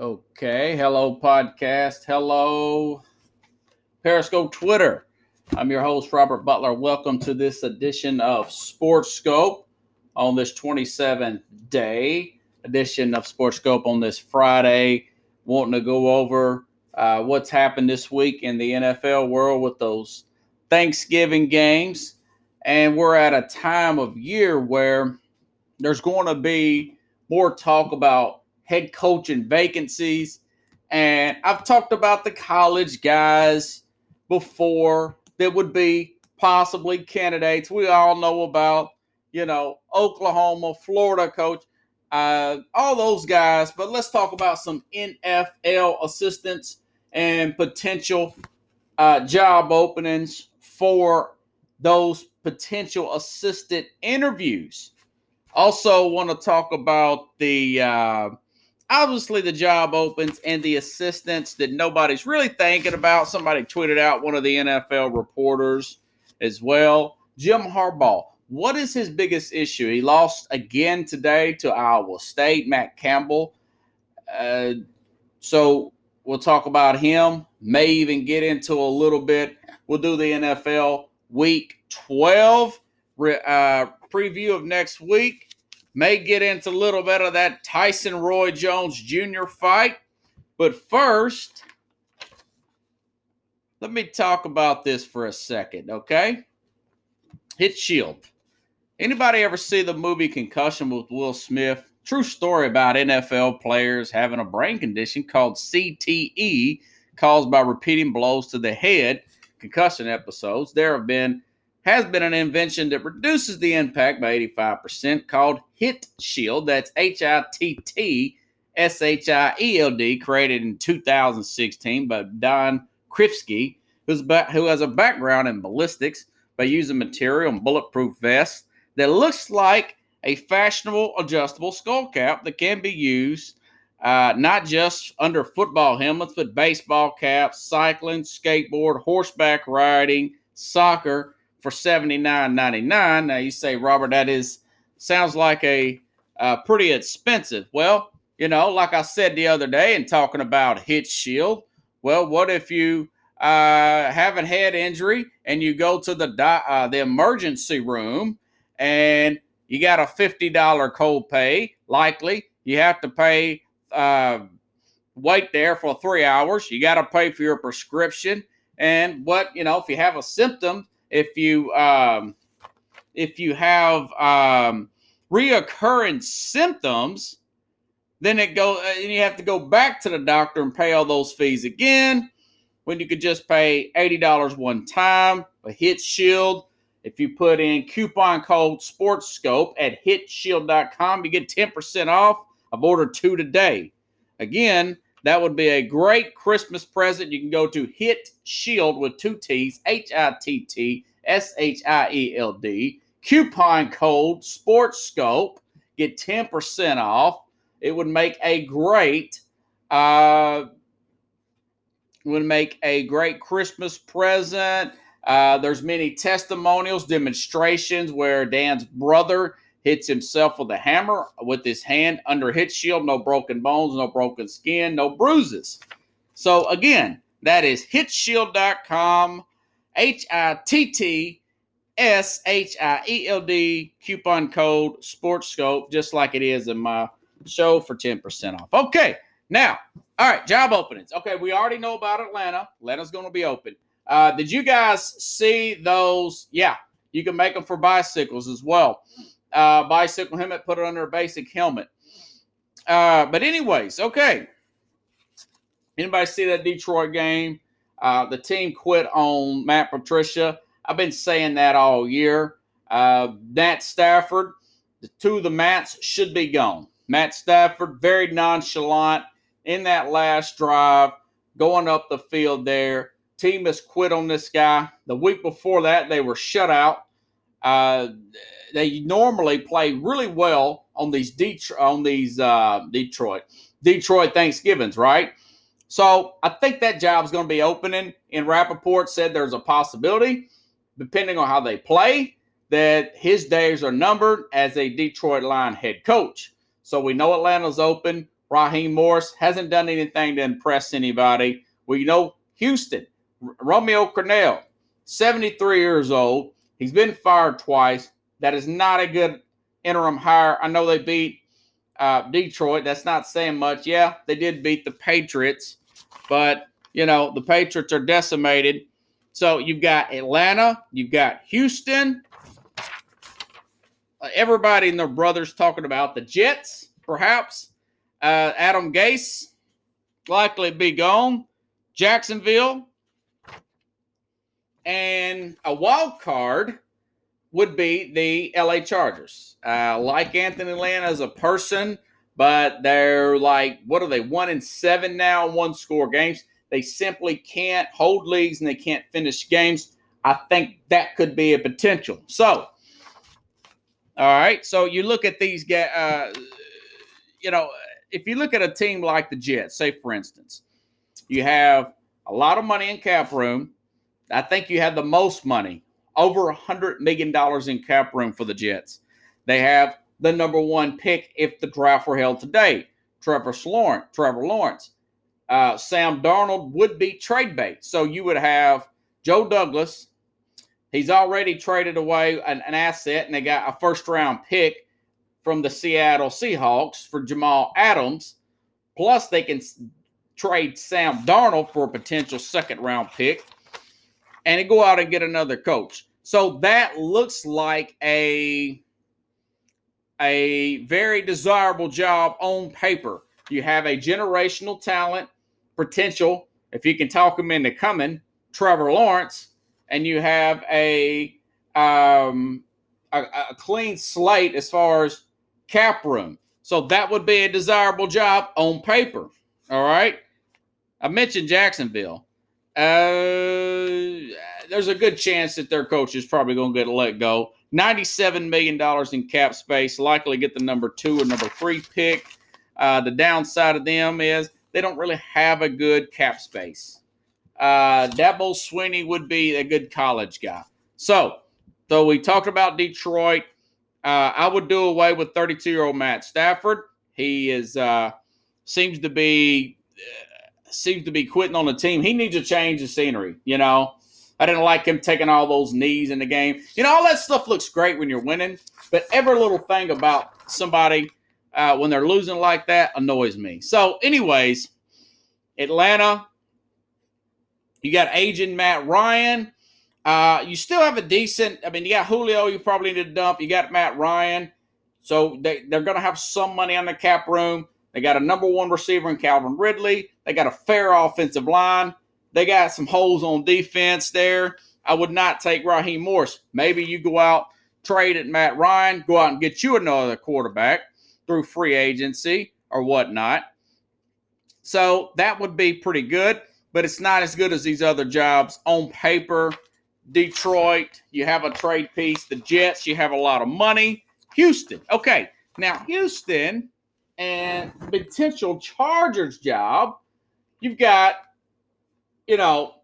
Okay. Hello, podcast. Hello, Periscope Twitter. I'm your host, Robert Butler. Welcome to this edition of Sports Scope on this 27th day edition of Sports Scope on this Friday. Wanting to go over uh, what's happened this week in the NFL world with those Thanksgiving games. And we're at a time of year where there's going to be more talk about head coaching vacancies. And I've talked about the college guys before that would be possibly candidates. We all know about, you know, Oklahoma, Florida coach, uh, all those guys. But let's talk about some NFL assistants and potential uh, job openings for those potential assistant interviews. Also, want to talk about the uh, obviously the job opens and the assistants that nobody's really thinking about. Somebody tweeted out one of the NFL reporters as well. Jim Harbaugh. What is his biggest issue? He lost again today to Iowa State, Matt Campbell. Uh, so we'll talk about him. May even get into a little bit. We'll do the NFL week 12 uh, preview of next week. May get into a little bit of that Tyson Roy Jones Jr. fight. But first, let me talk about this for a second, okay? Hit Shield. Anybody ever see the movie Concussion with Will Smith? True story about NFL players having a brain condition called CTE, caused by repeating blows to the head. Concussion episodes. There have been has been an invention that reduces the impact by 85% called Hit Shield. That's H I T T S H I E L D, created in 2016 by Don Krifsky, who's who has a background in ballistics by using material and bulletproof vests that looks like a fashionable adjustable skull cap that can be used uh, not just under football helmets, but baseball caps, cycling, skateboard, horseback riding, soccer for seventy nine ninety nine. Now you say, Robert, that is sounds like a uh, pretty expensive. Well, you know, like I said the other day in talking about Hit Shield. Well, what if you uh, have a head injury and you go to the uh, the emergency room and you got a fifty dollar copay? Likely, you have to pay. Uh, wait there for three hours. You got to pay for your prescription. And what you know, if you have a symptom, if you um, if you have um, reoccurring symptoms, then it go uh, and you have to go back to the doctor and pay all those fees again. When you could just pay eighty dollars one time, a Hit Shield. If you put in coupon code SportsScope at HitShield.com, you get ten percent off. I've ordered two today. Again, that would be a great Christmas present. You can go to Hit Shield with two T's, H I T T S H I E L D. Coupon code SportsScope. Get 10% off. It would make a great uh, would make a great Christmas present. Uh, there's many testimonials, demonstrations where Dan's brother hits himself with a hammer with his hand under hit shield. No broken bones, no broken skin, no bruises. So again, that is hitshield.com, H I T T S H I E L D, coupon code SportsScope, just like it is in my show for 10% off. Okay, now, all right, job openings. Okay, we already know about Atlanta. Atlanta's going to be open. Uh, did you guys see those? Yeah, you can make them for bicycles as well uh, bicycle helmet, put it under a basic helmet. Uh, but anyways, okay. Anybody see that Detroit game? Uh, the team quit on Matt Patricia. I've been saying that all year. Uh, Matt Stafford, the two of the Mats should be gone. Matt Stafford, very nonchalant in that last drive, going up the field there. Team has quit on this guy. The week before that, they were shut out. Uh, they normally play really well on these Detroit on these uh, Detroit Detroit Thanksgivings, right? So I think that job is going to be opening. And Rappaport said there's a possibility, depending on how they play, that his days are numbered as a Detroit line head coach. So we know Atlanta's open. Raheem Morris hasn't done anything to impress anybody. We know Houston, Romeo Crennel, 73 years old. He's been fired twice. That is not a good interim hire. I know they beat uh, Detroit. That's not saying much. Yeah, they did beat the Patriots, but you know the Patriots are decimated. So you've got Atlanta, you've got Houston. Uh, everybody and their brothers talking about the Jets, perhaps. Uh, Adam Gase likely be gone. Jacksonville. And a wild card would be the LA Chargers. Uh, like Anthony Lynn as a person, but they're like, what are they, one in seven now, one score games. They simply can't hold leagues and they can't finish games. I think that could be a potential. So, all right. So you look at these guys, uh, you know, if you look at a team like the Jets, say for instance, you have a lot of money in cap room. I think you have the most money, over a hundred million dollars in cap room for the Jets. They have the number one pick if the draft were held today. Trevor Lawrence, Trevor Lawrence, uh, Sam Darnold would be trade bait. So you would have Joe Douglas. He's already traded away an, an asset, and they got a first round pick from the Seattle Seahawks for Jamal Adams. Plus, they can trade Sam Darnold for a potential second round pick and go out and get another coach. So that looks like a a very desirable job on paper. You have a generational talent potential if you can talk him into coming, Trevor Lawrence, and you have a um, a, a clean slate as far as cap room. So that would be a desirable job on paper. All right. I mentioned Jacksonville. Uh, there's a good chance that their coach is probably going to get let go. $97 million in cap space, likely get the number two or number three pick. Uh, the downside of them is they don't really have a good cap space. Uh, Dabo Swinney would be a good college guy. So, though we talked about Detroit, uh, I would do away with 32 year old Matt Stafford. He is uh, seems to be uh, seems to be quitting on the team. He needs a change of scenery. You know, I didn't like him taking all those knees in the game. You know, all that stuff looks great when you're winning, but every little thing about somebody uh, when they're losing like that annoys me. So, anyways, Atlanta, you got agent Matt Ryan. Uh, you still have a decent. I mean, you got Julio. You probably need to dump. You got Matt Ryan. So they, they're going to have some money on the cap room. They got a number one receiver in Calvin Ridley. They got a fair offensive line. They got some holes on defense there. I would not take Raheem Morris. Maybe you go out, trade at Matt Ryan, go out and get you another quarterback through free agency or whatnot. So that would be pretty good, but it's not as good as these other jobs on paper. Detroit, you have a trade piece. The Jets, you have a lot of money. Houston, okay. Now, Houston and potential Chargers job, you've got, you know,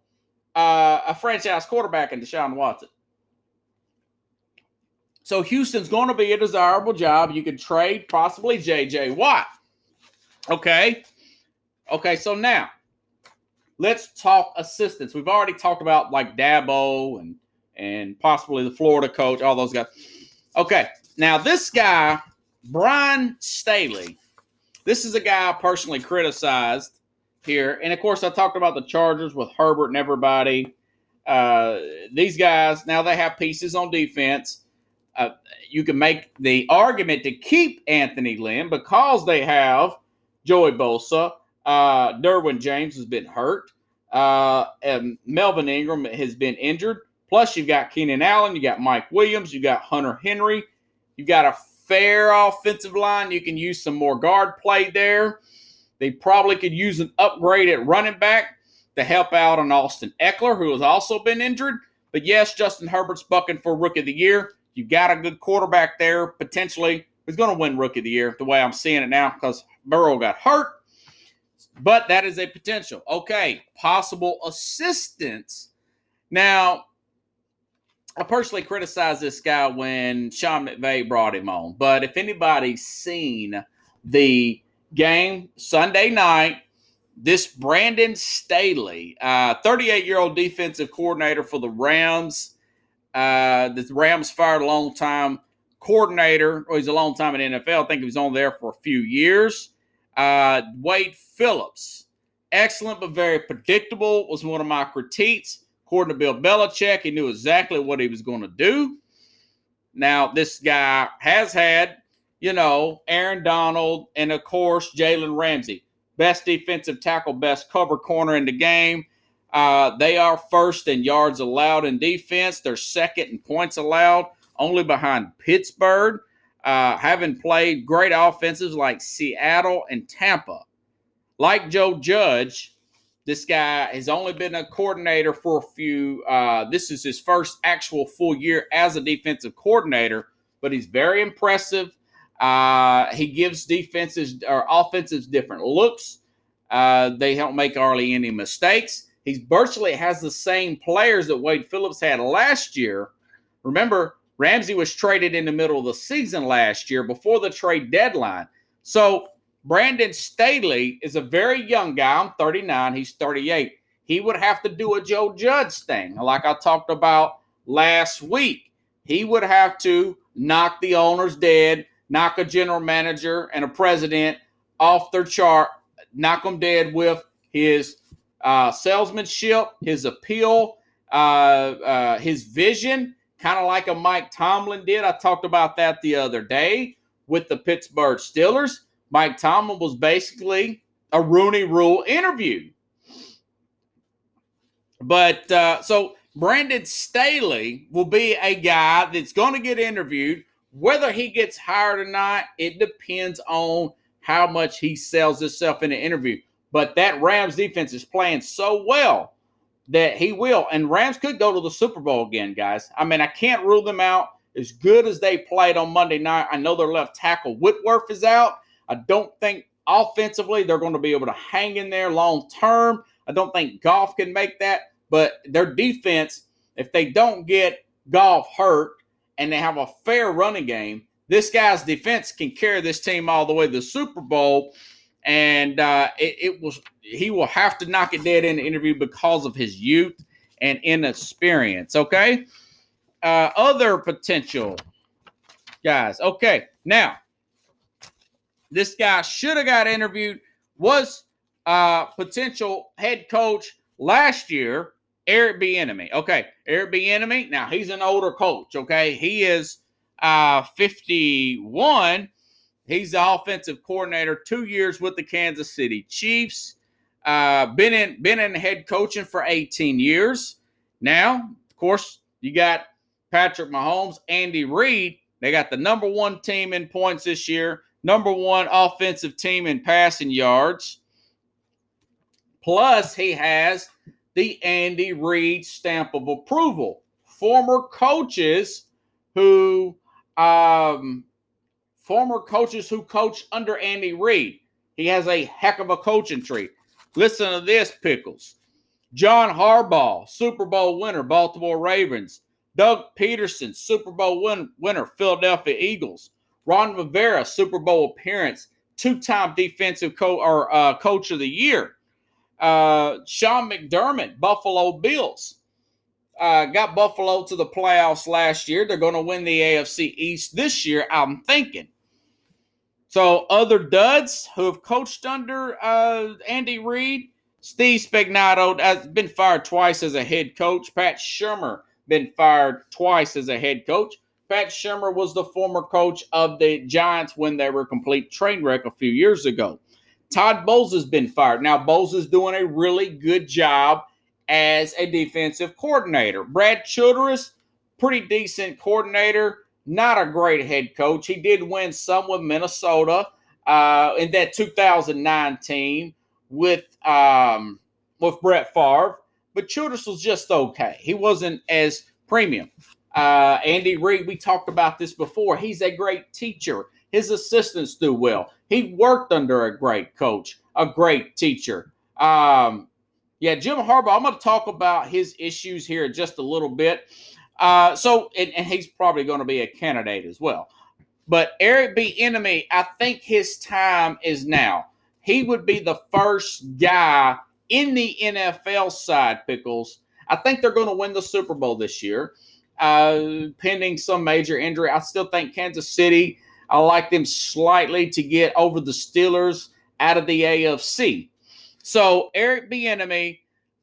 uh, a franchise quarterback in Deshaun Watson. So Houston's going to be a desirable job. You could trade possibly JJ Watt. Okay. Okay. So now let's talk assistants. We've already talked about like Dabo and and possibly the Florida coach, all those guys. Okay. Now this guy, Brian Staley, this is a guy I personally criticized here. And of course, I talked about the Chargers with Herbert and everybody. Uh, these guys, now they have pieces on defense uh, you can make the argument to keep Anthony Lynn because they have Joey Bosa. Uh, Derwin James has been hurt. Uh, and Melvin Ingram has been injured. Plus, you've got Keenan Allen, you got Mike Williams, you got Hunter Henry. You've got a fair offensive line. You can use some more guard play there. They probably could use an upgrade at running back to help out on Austin Ekeler, who has also been injured. But yes, Justin Herbert's bucking for Rookie of the Year. You got a good quarterback there, potentially. Who's going to win Rookie of the Year, the way I'm seeing it now, because Burrow got hurt. But that is a potential. Okay, possible assistance. Now, I personally criticized this guy when Sean McVay brought him on. But if anybody's seen the game Sunday night. This Brandon Staley, 38 uh, year old defensive coordinator for the Rams. Uh, the Rams fired a long time coordinator. Well, he's a long time in the NFL. I think he was on there for a few years. Uh, Wade Phillips, excellent but very predictable, was one of my critiques. According to Bill Belichick, he knew exactly what he was going to do. Now, this guy has had, you know, Aaron Donald and, of course, Jalen Ramsey. Best defensive tackle, best cover corner in the game. Uh, they are first in yards allowed in defense. They're second in points allowed, only behind Pittsburgh, uh, having played great offenses like Seattle and Tampa. Like Joe Judge, this guy has only been a coordinator for a few. Uh, this is his first actual full year as a defensive coordinator, but he's very impressive. Uh, he gives defenses or offenses different looks. Uh, they don't make hardly any mistakes. He virtually has the same players that Wade Phillips had last year. Remember, Ramsey was traded in the middle of the season last year before the trade deadline. So Brandon Staley is a very young guy. I'm 39. He's 38. He would have to do a Joe Judge thing, like I talked about last week. He would have to knock the owners dead, knock a general manager and a president off their chart, knock them dead with his uh, salesmanship, his appeal, uh, uh, his vision, kind of like a Mike Tomlin did. I talked about that the other day with the Pittsburgh Steelers. Mike Tomlin was basically a Rooney Rule interview. But uh, so Brandon Staley will be a guy that's going to get interviewed. Whether he gets hired or not, it depends on how much he sells himself in the interview. But that Rams defense is playing so well that he will. And Rams could go to the Super Bowl again, guys. I mean, I can't rule them out. As good as they played on Monday night, I know their left tackle Whitworth is out. I don't think offensively they're going to be able to hang in there long term. I don't think Goff can make that, but their defense, if they don't get Goff hurt and they have a fair running game, this guy's defense can carry this team all the way to the Super Bowl. And uh, it, it was he will have to knock it dead in the interview because of his youth and inexperience. Okay. Uh, other potential guys. Okay. Now, this guy should have got interviewed, was uh, potential head coach last year, Eric Bieniemy. Okay, Eric Bieniemy. Now he's an older coach. Okay, he is uh, 51. He's the offensive coordinator, two years with the Kansas City Chiefs. Uh, been in been in head coaching for 18 years. Now, of course, you got Patrick Mahomes, Andy Reid. They got the number one team in points this year number one offensive team in passing yards. Plus, he has the Andy Reid stamp of approval. Former coaches who, um, former coaches who coach under Andy Reid. He has a heck of a coaching tree. Listen to this, Pickles. John Harbaugh, Super Bowl winner, Baltimore Ravens. Doug Pederson, Super Bowl win- winner, Philadelphia Eagles. Ron Rivera, Super Bowl appearance, two-time defensive co- or uh, coach of the year. Uh, Sean McDermott, Buffalo Bills, uh, got Buffalo to the playoffs last year. They're going to win the AFC East this year. I'm thinking. So other duds who have coached under uh, Andy Reid, Steve Spagnuolo has been fired twice as a head coach. Pat Shurmur been fired twice as a head coach. Pat Shurmur was the former coach of the Giants when they were a complete train wreck a few years ago. Todd Bowles has been fired. Now, Bowles is doing a really good job as a defensive coordinator. Brad Childress, pretty decent coordinator, not a great head coach. He did win some with Minnesota uh, in that 2019 with um, with Brett Favre, but Childress was just okay. He wasn't as premium. Uh, Andy Reid, we talked about this before. He's a great teacher. His assistants do well. He worked under a great coach, a great teacher. Um, yeah, Jim Harbaugh, I'm going to talk about his issues here just a little bit. Uh, so, and, and he's probably going to be a candidate as well. But Eric Bieniemy, I think his time is now. He would be the first guy in the NFL side, Pickles. I think they're going to win the Super Bowl this year, uh, pending some major injury. I still think Kansas City, I like them slightly to get over the Steelers out of the AFC. So Eric Bieniemy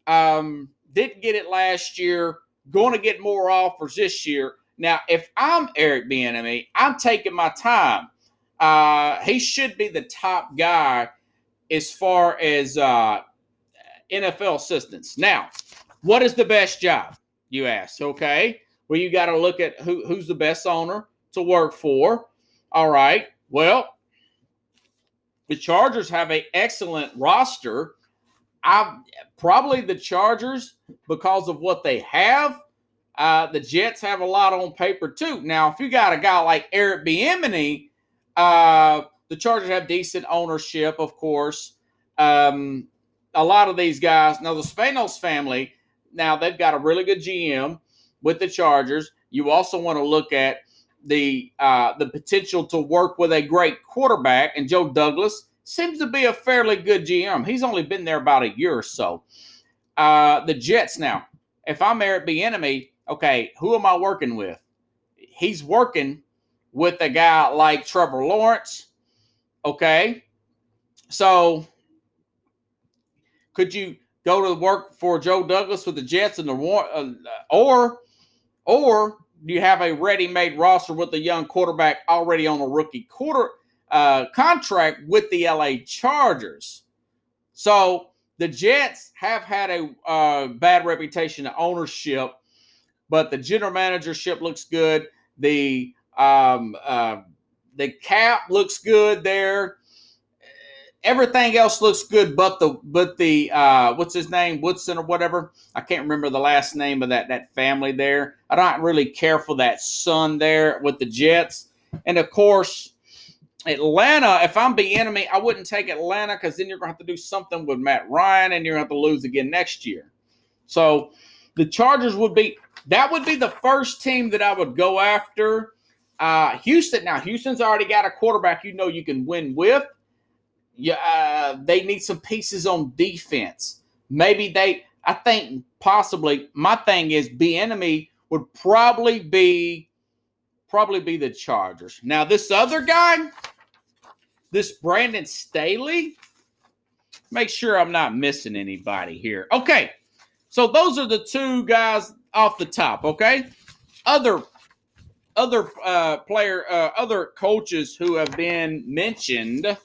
um, didn't get it last year, going to get more offers this year. Now, if I'm Eric Bieniemy, I'm taking my time. Uh, he should be the top guy as far as uh, NFL assistants. Now, what is the best job? You ask. Okay. Well, you got to look at who, who's the best owner to work for. All right. Well, the Chargers have an excellent roster. I probably the Chargers because of what they have. Uh, the Jets have a lot on paper too. Now, if you got a guy like Eric Bieniemy, uh, the Chargers have decent ownership, of course. Um, a lot of these guys. Now, the Spanos family, now they've got a really good GM with the Chargers. You also want to look at the uh, the potential to work with a great quarterback, and Joe Douglas seems to be a fairly good GM. He's only been there about a year or so. Uh, the Jets now. If I'm Eric Bieniemy, okay, who am I working with? He's working with a guy like Trevor Lawrence. Okay, so could you go to work for Joe Douglas with the Jets and the uh, or or you have a ready-made roster with a young quarterback already on a rookie quarter uh, contract with the LA Chargers? So the Jets have had a uh, bad reputation of ownership, but the general managership looks good. The um, uh, the cap looks good there everything else looks good, but the but the uh, what's his name Woodson or whatever. I can't remember the last name of that that family there. I don't really care for that son there with the Jets, and of course Atlanta. If I'm Bieniemy, I wouldn't take Atlanta because then you're going to have to do something with Matt Ryan, and you're going to have to lose again next year. So the Chargers would be that would be the first team that I would go after. Uh, Houston. Now Houston's already got a quarterback you know you can win with yeah, uh, they need some pieces on defense. Maybe they, I think possibly my thing is Bieniemy would probably be probably be the Chargers. Now this other guy, this Brandon Staley, make sure I'm not missing anybody here. Okay, so those are the two guys off the top. Okay, other other uh, player, uh, other coaches who have been mentioned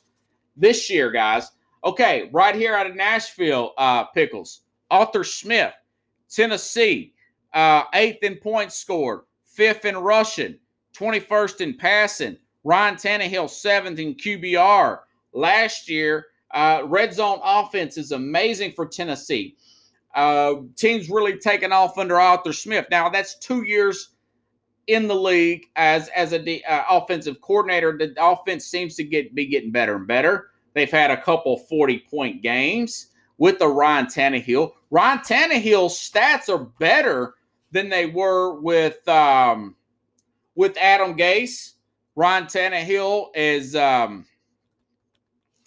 this year, guys. Okay, right here out of Nashville, uh, Pickles. Arthur Smith, Tennessee, uh, eighth in points scored, fifth in rushing, 21st in passing. Ryan Tannehill, seventh in QBR. Last year, uh, red zone offense is amazing for Tennessee. Uh, teams really taking off under Arthur Smith. Now, that's two years in the league as as a uh, offensive coordinator. The offense seems to get be getting better and better. They've had a couple 40 point games with the Ryan Tannehill. Ryan Tannehill's stats are better than they were with um, with Adam Gase. Ryan Tannehill is um,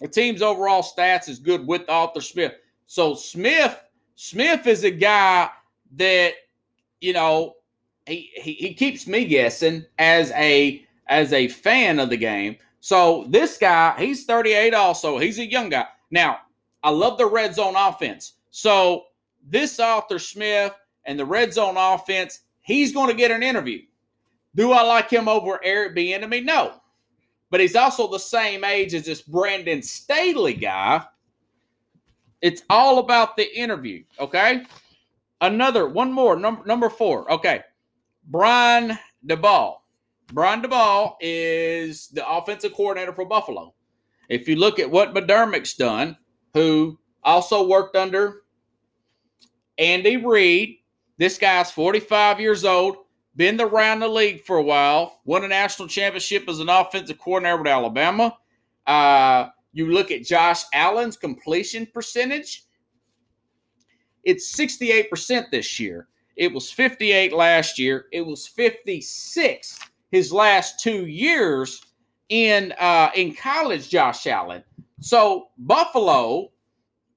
the team's overall stats is good with Arthur Smith. So Smith Smith is a guy that you know he, he, keeps me guessing as a as a fan of the game. So this guy, he's 38 also. He's a young guy. Now, I love the red zone offense. So this Arthur Smith and the red zone offense, he's going to get an interview. Do I like him over Eric Bieniemy? No. But he's also the same age as this Brandon Staley guy. It's all about the interview, okay? Another one more, number number four. Okay. Brian Daboll. Brian Daboll is the offensive coordinator for Buffalo. If you look at what McDermott's done, who also worked under Andy Reid, this guy's 45 years old, been around the league for a while, won a national championship as an offensive coordinator with Alabama. Uh, you look at Josh Allen's completion percentage, it's 68% this year. It was 58 last year. It was 56 his last two years in uh, in college, Josh Allen. So Buffalo,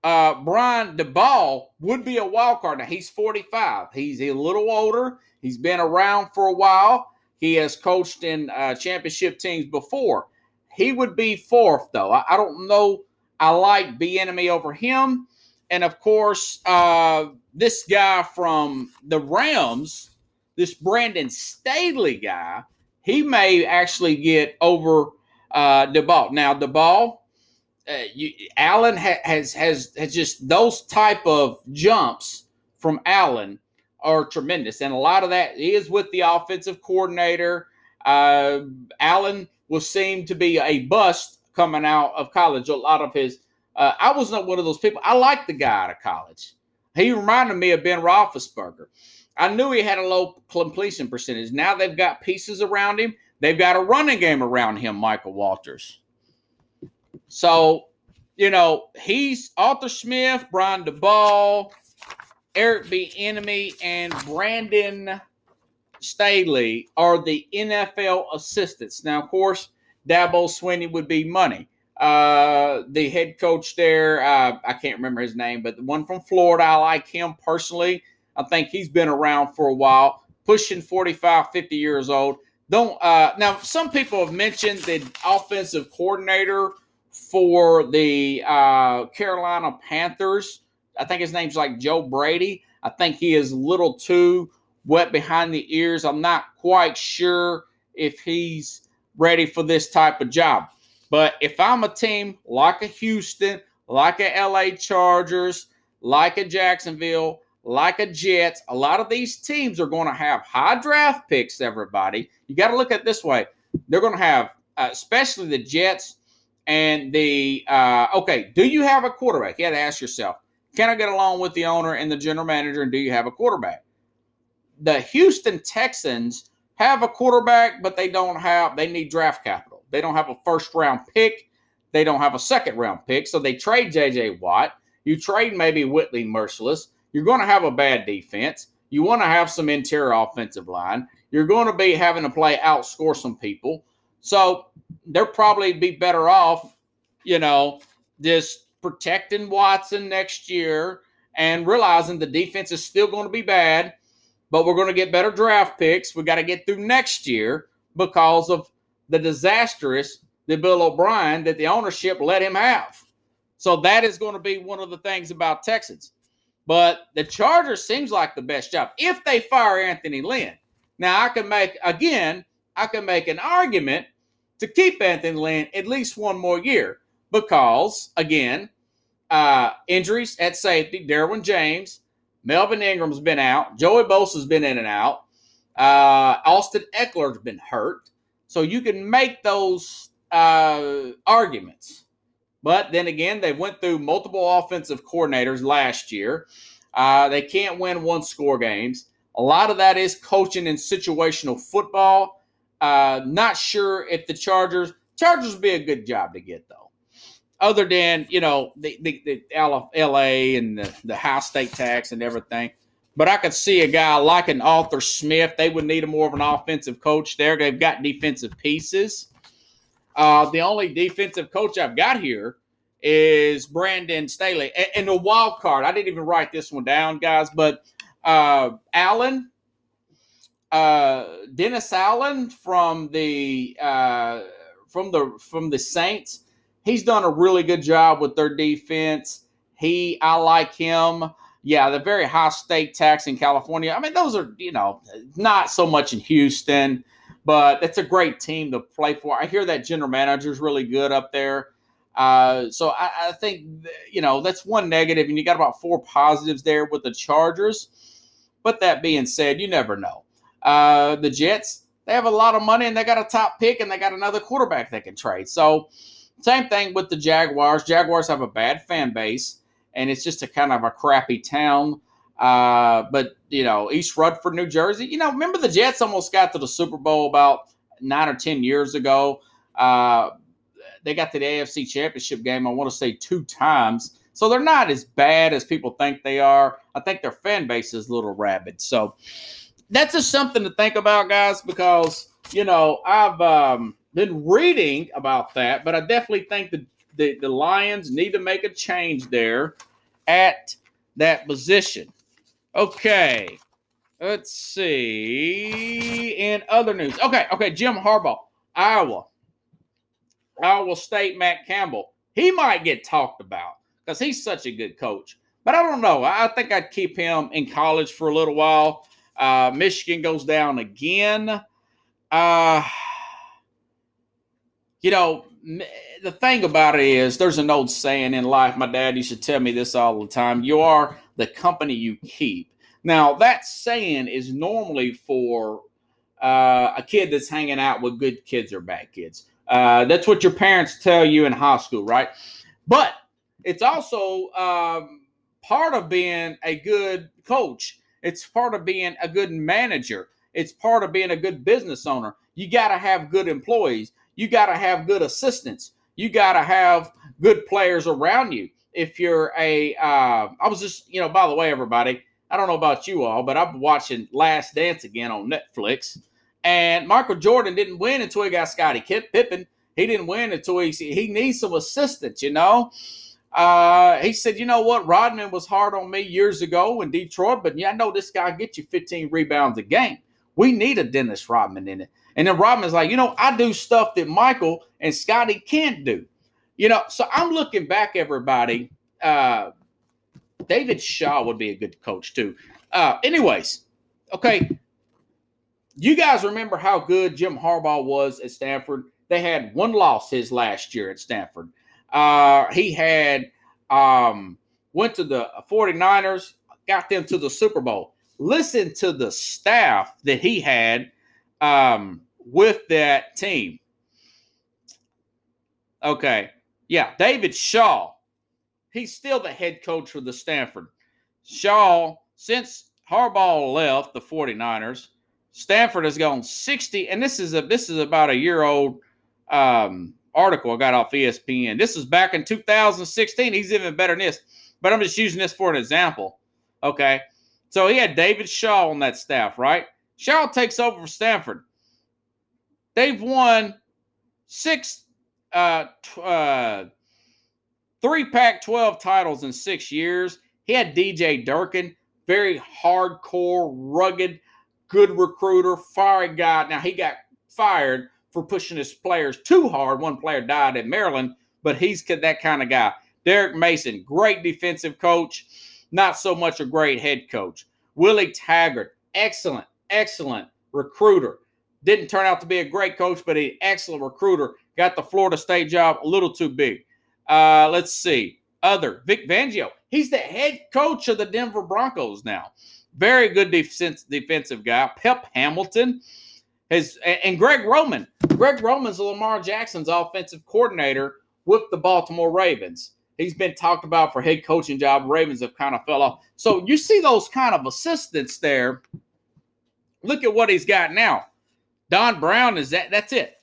uh, Brian Daboll would be a wild card. Now he's 45. He's a little older. He's been around for a while. He has coached in uh, championship teams before. He would be fourth, though. I, I don't know. I like Bieniemy over him, and of course, uh, this guy from the Rams, this Brandon Staley guy, he may actually get over uh, Daboll. Now, Daboll, uh, you, Allen ha- has has has just those type of jumps from Allen are tremendous, and a lot of that is with the offensive coordinator. Uh, Allen will seem to be a bust coming out of college. A lot of his, uh, I was not one of those people. I liked the guy out of college. He reminded me of Ben Roethlisberger. I knew he had a low completion percentage. Now they've got pieces around him. They've got a running game around him, Michael Walters. So, you know, he's Arthur Smith, Brian Daboll, Eric Bieniemy, and Brandon Staley are the NFL assistants. Now, of course, Dabo Swinney would be money. Uh, the head coach there, uh, I can't remember his name, but the one from Florida, I like him personally. I think he's been around for a while, pushing 45, 50 years old. Don't uh, now. Some people have mentioned the offensive coordinator for the uh, Carolina Panthers. I think his name's like Joe Brady. I think he is a little too wet behind the ears. I'm not quite sure if he's ready for this type of job. But if I'm a team like a Houston, like a LA Chargers, like a Jacksonville, like a Jets, a lot of these teams are going to have high draft picks, everybody. You got to look at this way. They're going to have, uh, especially the Jets and the, uh, okay, do you have a quarterback? You got to ask yourself, can I get along with the owner and the general manager, and do you have a quarterback? the Houston Texans have a quarterback, but they don't have, they need draft capital. They don't have a first round pick. They don't have a second round pick. So they trade JJ Watt. You trade maybe Whitney Mercilus. You're going to have a bad defense. You want to have some interior offensive line. You're going to be having to play outscore some people. So they're probably be better off, you know, just protecting Watson next year and realizing the defense is still going to be bad but we're going to get better draft picks. We got to get through next year because of the disastrous the Bill O'Brien that the ownership let him have. So that is going to be one of the things about Texans. But the Chargers seems like the best job if they fire Anthony Lynn. Now I can make again, I can make an argument to keep Anthony Lynn at least one more year because again, uh, injuries at safety, Derwin James, Melvin Ingram's been out. Joey Bosa's been in and out. Uh, Austin Ekeler's been hurt. So you can make those uh, arguments. But then again, they went through multiple offensive coordinators last year. Uh, they can't win one score games. A lot of that is coaching and situational football. Uh, not sure if the Chargers Chargers would be a good job to get though other than you know the the, the L.A. and the, the high state tax and everything. But I could see a guy like an Arthur Smith. They would need a more of an offensive coach there. They've got defensive pieces. Uh, the only defensive coach I've got here is Brandon Staley. And, the wild card, I didn't even write this one down, guys, but uh, Allen, uh, Dennis Allen from the uh, from the from the Saints he's done a really good job with their defense. He, I like him. Yeah, the very high state tax in California. I mean, those are, you know, not so much in Houston, but it's a great team to play for. I hear that general manager is really good up there. Uh, so I, I, think, you know, that's one negative, and you got about four positives there with the Chargers. But that being said, you never know. Uh, the Jets, they have a lot of money and they got a top pick and they got another quarterback they can trade. So, same thing with the Jaguars. Jaguars have a bad fan base, and it's just a kind of a crappy town. Uh, but you know, East Rutherford, New Jersey. You know, remember the Jets almost got to the Super Bowl about nine or ten years ago. Uh, they got to the AFC Championship game. I want to say two times. So they're not as bad as people think they are. I think their fan base is a little rabid. So that's just something to think about, guys, because you know, I've um, been reading about that, but I definitely think that the, the Lions need to make a change there at that position. Okay. Let's see. In other news. Okay, okay, Jim Harbaugh, Iowa. Iowa State, Matt Campbell. He might get talked about because he's such a good coach. But I don't know. I think I'd keep him in college for a little while. Uh, Michigan goes down again. Uh, you know, the thing about it is, there's an old saying in life. My dad used to tell me this all the time you are the company you keep. Now, that saying is normally for uh, a kid that's hanging out with good kids or bad kids. Uh, that's what your parents tell you in high school, right? But it's also um, part of being a good coach. It's part of being a good manager. It's part of being a good business owner. You got to have good employees. You got to have good assistants. You got to have good players around you. If you're a, uh, I was just, you know, by the way, everybody, I don't know about you all, but I'm watching Last Dance again on Netflix. And Michael Jordan didn't win until he got Scottie Pippen. He didn't win until he he needs some assistance, you know. Uh, he said, you know what, Rodman was hard on me years ago in Detroit, but yeah, I know this guy gets you 15 rebounds a game. We need a Dennis Rodman in it. And then Rodman's like, you know, I do stuff that Michael and Scottie can't do. You know, so I'm looking back, everybody. Uh, David Shaw would be a good coach too. Uh, anyways, okay. You guys remember how good Jim Harbaugh was at Stanford? They had one loss his last year at Stanford. Uh, he had um, went to the 49ers, got them to the Super Bowl. Listen to the staff that he had um, with that team. Okay. Yeah, David Shaw. He's still the head coach for the Stanford. Shaw, since Harbaugh left the 49ers, Stanford has gone 60, and this is a this is about a year old um, article I got off ESPN. This is back in 2016. He's even better than this, but I'm just using this for an example. Okay. So he had David Shaw on that staff, right? Shaw takes over for Stanford. They've won six, uh, uh, three Pac 12 titles in six years. He had DJ Durkin, very hardcore, rugged, good recruiter, fiery guy. Now he got fired for pushing his players too hard. One player died in Maryland, but he's that kind of guy. Derek Mason, great defensive coach, not so much a great head coach. Willie Taggart, excellent, excellent recruiter. Didn't turn out to be a great coach, but an excellent recruiter. Got the Florida State job a little too big. Uh, let's see. Other Vic Fangio. He's the head coach of the Denver Broncos now. Very good defense, defensive guy. Pep Hamilton. His, and Greg Roman. Greg Roman's Lamar Jackson's offensive coordinator with the Baltimore Ravens. He's been talked about for head coaching job. Ravens have kind of fell off. So you see those kind of assistants there. Look at what he's got now. Don Brown is that. That's it.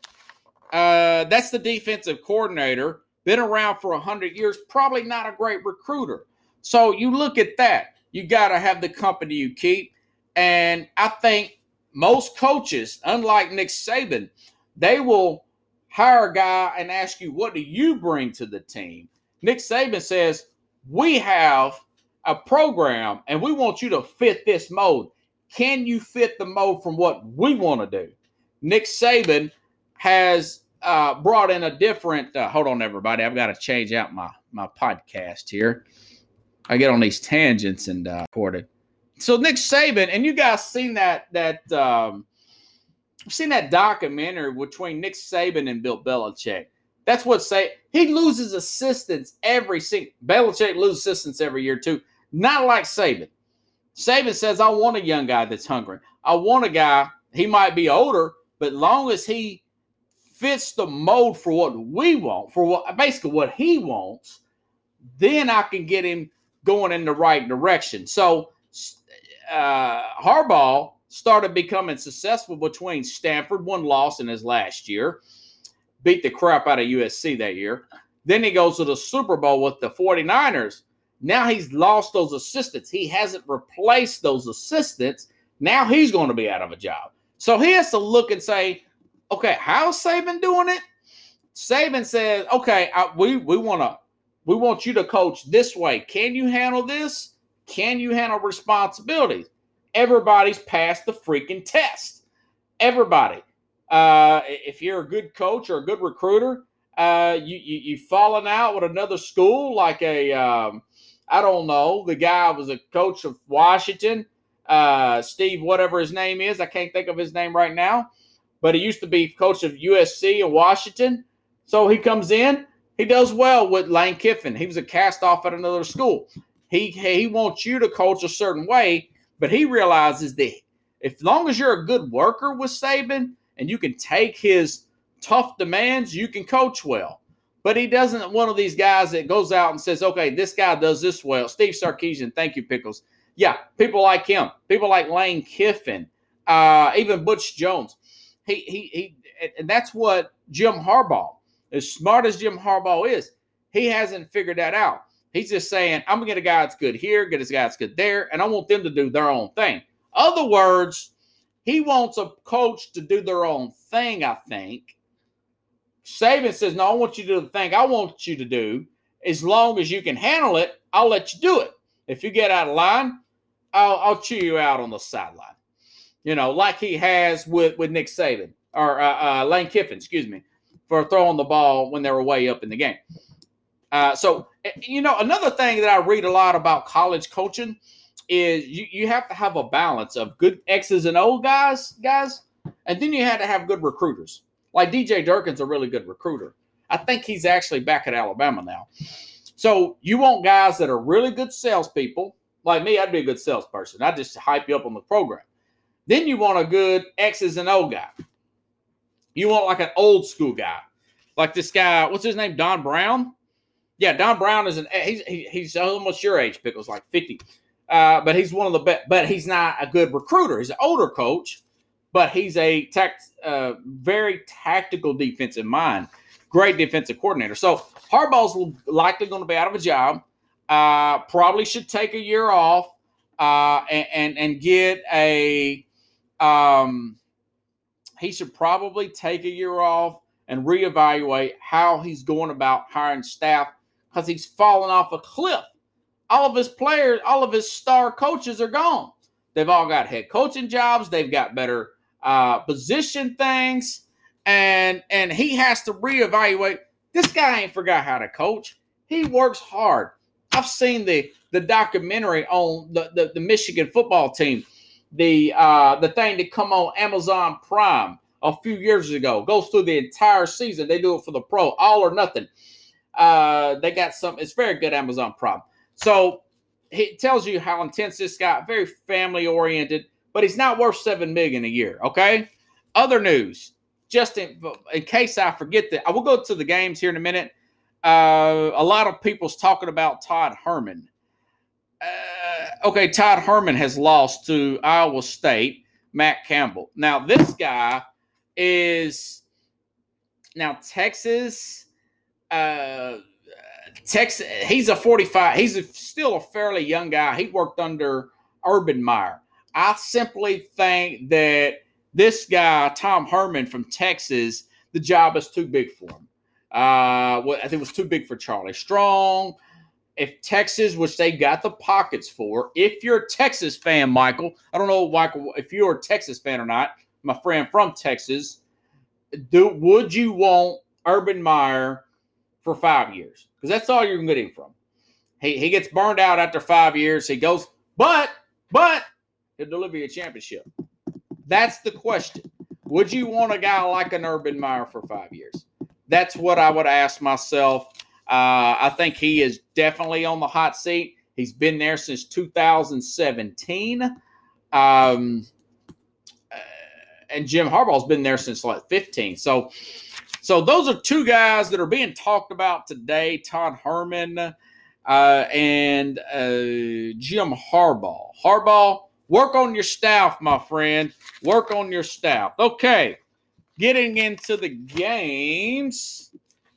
Uh, that's the defensive coordinator. Been around for a hundred years. Probably not a great recruiter. So you look at that. You got to have the company you keep. And I think most coaches, unlike Nick Saban, they will hire a guy and ask you, what do you bring to the team? Nick Saban says, we have a program and we want you to fit this mode. Can you fit the mold from what we want to do? Nick Saban has uh, brought in a different. Uh, hold on, everybody. I've got to change out my my podcast here. I get on these tangents and uh, recorded so Nick Saban, and you guys seen that that um, seen that documentary between Nick Saban and Bill Belichick. That's what say he loses assistants every single. Belichick loses assistants every year too. Not like Saban. Saban says, "I want a young guy that's hungry. I want a guy. He might be older, but long as he fits the mold for what we want, for what basically what he wants, then I can get him going in the right direction." So uh, Harbaugh started becoming successful between Stanford, one loss in his last year, beat the crap out of USC that year. Then he goes to the Super Bowl with the 49ers. Now he's lost those assistants. He hasn't replaced those assistants. Now he's going to be out of a job. So he has to look and say, Okay, how's Saban doing it? Saban says, okay, I, we we want to we want you to coach this way. Can you handle this? Can you handle responsibilities? Everybody's passed the freaking test. Everybody. Uh, if you're a good coach or a good recruiter, uh, you, you you've fallen out with another school, like a um, I don't know, the guy was a coach of Washington, uh, Steve, whatever his name is. I can't think of his name right now, but he used to be coach of USC in Washington. So he comes in, he does well with Lane Kiffin. He was a cast off at another school. He he wants you to coach a certain way, but he realizes that if long as you're a good worker with Saban and you can take his tough demands, you can coach well. But he doesn't one of these guys that goes out and says, okay, this guy does this well. Steve Sarkisian, thank you, Pickles. Yeah, people like him, people like Lane Kiffin, uh, even Butch Jones. He he he and that's what Jim Harbaugh, as smart as Jim Harbaugh is, he hasn't figured that out. He's just saying, I'm gonna get a guy that's good here, get a guy that's good there, and I want them to do their own thing. Other words, he wants a coach to do their own thing, I think. Saban says, No, I want you to do the thing I want you to do. As long as you can handle it, I'll let you do it. If you get out of line, I'll, I'll chew you out on the sideline. You know, like he has with, with Nick Saban or uh, uh, Lane Kiffin, excuse me, for throwing the ball when they were way up in the game. Uh, so, eh, you know, another thing that I read a lot about college coaching is you, you have to have a balance of good X's and O guys, guys, and then you had to have good recruiters. Like DJ Durkin's a really good recruiter. I think he's actually back at Alabama now. So you want guys that are really good salespeople. Like me, I'd be a good salesperson. I just hype you up on the program. Then you want a good X's and O guy. You want like an old school guy, like this guy. What's his name? Don Brown. Yeah, Don Brown is an he's he's almost your age, Pickles, like fifty. Uh, but he's one of the best. But he's not a good recruiter. He's an older coach, but he's a uh, very tactical defensive mind. Great defensive coordinator. So Harbaugh's likely going to be out of a job. Uh, probably should take a year off uh, and, and, and get a. Um, he should probably take a year off and reevaluate how he's going about hiring staff because he's fallen off a cliff. All of his players, all of his star coaches are gone. They've all got head coaching jobs. They've got better uh, position things, and and he has to reevaluate. This guy ain't forgot how to coach. He works hard. I've seen the the documentary on the, the, the Michigan football team, the uh, the thing that come on Amazon Prime a few years ago. Goes through the entire season. They do it for the pro, all or nothing. Uh, they got some. It's very good Amazon Prime. So it tells you how intense this guy. Very family oriented, but he's not worth seven million a year. Okay. Other news, just in, in case I forget that, I will go to the games here in a minute. Uh, a lot of people's talking about Todd Herman. Uh, okay, Todd Herman has lost to Iowa State, Matt Campbell. Now, this guy is now Texas. Uh, Texas. He's a 45. He's a, still a fairly young guy. He worked under Urban Meyer. I simply think that this guy, Tom Herman from Texas, the job is too big for him. Uh, well, I think it was too big for Charlie Strong. If Texas, which they got the pockets for, if you're a Texas fan, Michael, I don't know, Michael, if you're a Texas fan or not, my friend from Texas, do would you want Urban Meyer for five years? Because that's all you're getting from. He, he gets burned out after five years. He goes, but, but he'll deliver you a championship. That's the question. Would you want a guy like an Urban Meyer for five years? That's what I would ask myself. Uh, I think he is definitely on the hot seat. He's been there since 2017. Um, and Jim Harbaugh's been there since like 15. So, so those are two guys that are being talked about today: Todd Herman uh, and uh, Jim Harbaugh. Harbaugh, work on your staff, my friend. Work on your staff. Okay, getting into the games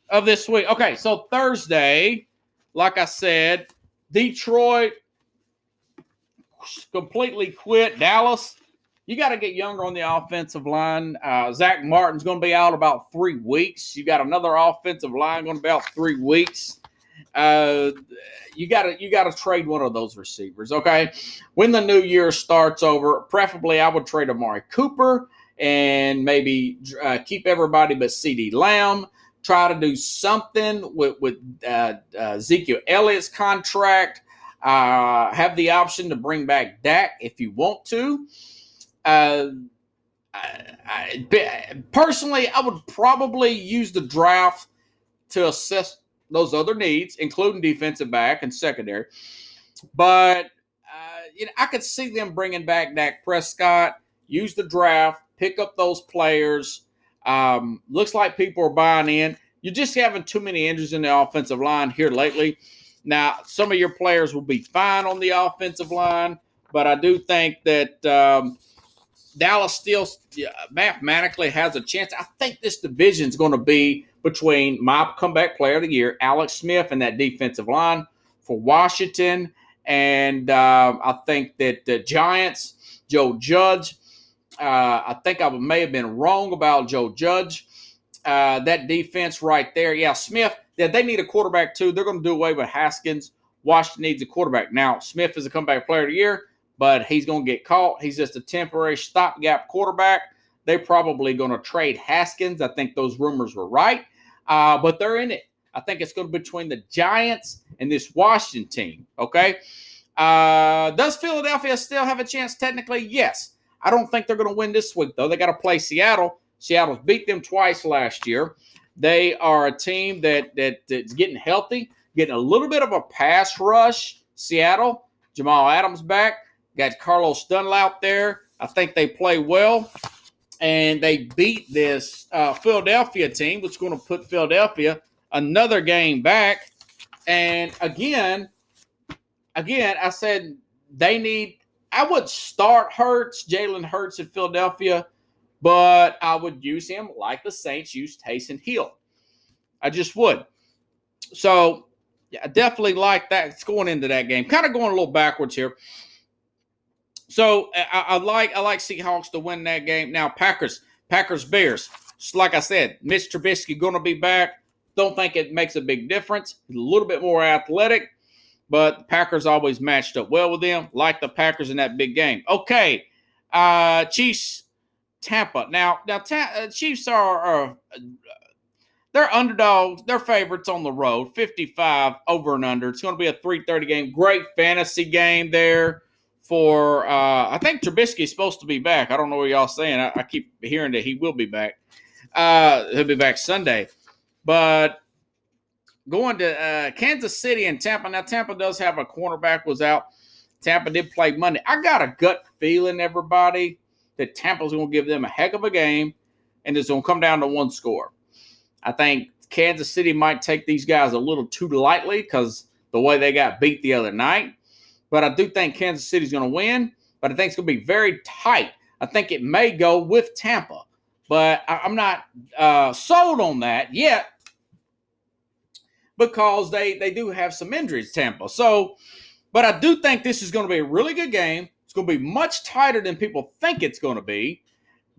of this week. Okay, so Thursday, like I said, Detroit completely quit. Dallas you got to get younger on the offensive line. Uh, Zach Martin's going to be out about three weeks. You got another offensive line going to be out three weeks. Uh, you got to you got to trade one of those receivers. Okay, when the new year starts over, preferably I would trade Amari Cooper and maybe uh, keep everybody but CeeDee Lamb. Try to do something with with uh, uh, Ezekiel Elliott's contract. Uh, have the option to bring back Dak if you want to. Uh, I, I, personally, I would probably use the draft to assess those other needs, including defensive back and secondary. But uh, you know, I could see them bringing back Dak Prescott, use the draft, pick up those players. Um, looks like people are buying in. You're just having too many injuries in the offensive line here lately. Now, some of your players will be fine on the offensive line, but I do think that um, Dallas still mathematically has a chance. I think this division is going to be between my comeback player of the year, Alex Smith, and that defensive line for Washington. And uh, I think that the Giants, Joe Judge, uh, I think I may have been wrong about Joe Judge. Uh, that defense right there. Yeah, Smith, yeah, they need a quarterback too. They're going to do away with Haskins. Washington needs a quarterback. Now, Smith is a comeback player of the year but he's going to get caught. He's just a temporary stopgap quarterback. They're probably going to trade Haskins. I think those rumors were right, uh, but they're in it. I think it's going to be between the Giants and this Washington team. Okay. Uh, does Philadelphia still have a chance? Technically, yes. I don't think they're going to win this week, though. They got to play Seattle. Seattle's beat them twice last year. They are a team that, that that's getting healthy, getting a little bit of a pass rush. Seattle, Jamal Adams back. Got Carlos Dunlap there. I think they play well. And they beat this uh, Philadelphia team, which is going to put Philadelphia another game back. And again, again, I said they need. I would start Hurts, Jalen Hurts in Philadelphia, but I would use him like the Saints used Taysom Hill. I just would. So, yeah, I definitely like that. It's going into that game. Kind of going a little backwards here. So I, I, like I like Seahawks to win that game. Now Packers, Packers, Bears. Like I said, Mitch Trubisky going to be back. Don't think it makes a big difference. a little bit more athletic, but Packers always matched up well with them. Like the Packers in that big game. Okay, uh, Chiefs, Tampa. Now, now Ta- uh, Chiefs are, are they're underdogs. They're favorites on the road. 55 over and under. It's going to be a 3:30 game. Great fantasy game there for uh, I think Trubisky is supposed to be back. I don't know what y'all saying. I, I keep hearing that he will be back. Uh, he'll be back Sunday, but going to uh, Kansas City and Tampa. Now Tampa does have a cornerback was out. Tampa did play Monday. I got a gut feeling, everybody, that Tampa's going to give them a heck of a game, and it's going to come down to one score. I think Kansas City might take these guys a little too lightly because the way they got beat the other night but I do think Kansas City's going to win. But I think it's going to be very tight. I think it may go with Tampa, but I'm not uh, sold on that yet because they they do have some injuries, Tampa. So, but I do think this is going to be a really good game. It's going to be much tighter than people think it's going to be.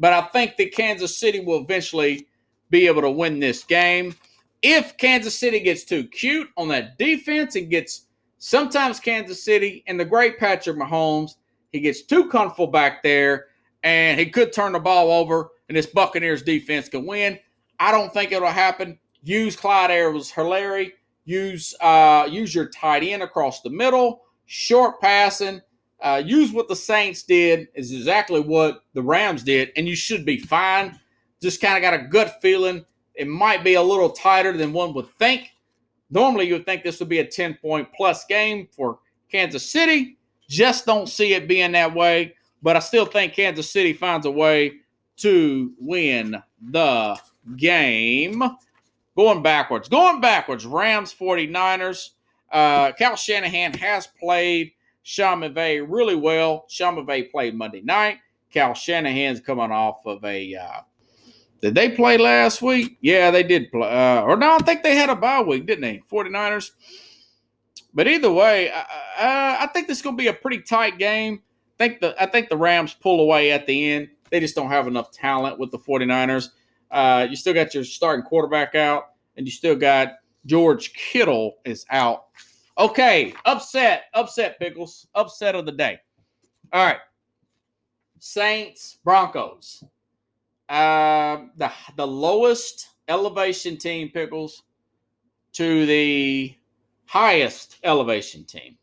But I think that Kansas City will eventually be able to win this game. If Kansas City gets too cute on that defense and gets Sometimes Kansas City and the great Patrick Mahomes, he gets too comfortable back there and he could turn the ball over and this Buccaneers defense can win. I don't think it'll happen. Use Clyde Edwards Helaire. Use uh, use your tight end across the middle, short passing. Uh, use what the Saints did is exactly what the Rams did, and you should be fine. Just kind of got a gut feeling it might be a little tighter than one would think. Normally, you would think this would be a 10 point plus game for Kansas City. Just don't see it being that way. But I still think Kansas City finds a way to win the game. Going backwards. Going backwards. Rams 49ers. Uh, Kyle Shanahan has played Sean McVay really well. Sean McVay played Monday night. Kyle Shanahan's coming off of a uh, did they play last week? Yeah, they did play. Uh, or no, I think they had a bye week, didn't they? 49ers. But either way, I, I, I think this is going to be a pretty tight game. I think the I think the Rams pull away at the end. They just don't have enough talent with the 49ers. Uh, you still got your starting quarterback out, and you still got George Kittle is out. Okay, upset, upset, Pickles, upset of the day. All right, Saints, Broncos. Uh, the the lowest elevation team, Pickles, to the highest elevation team.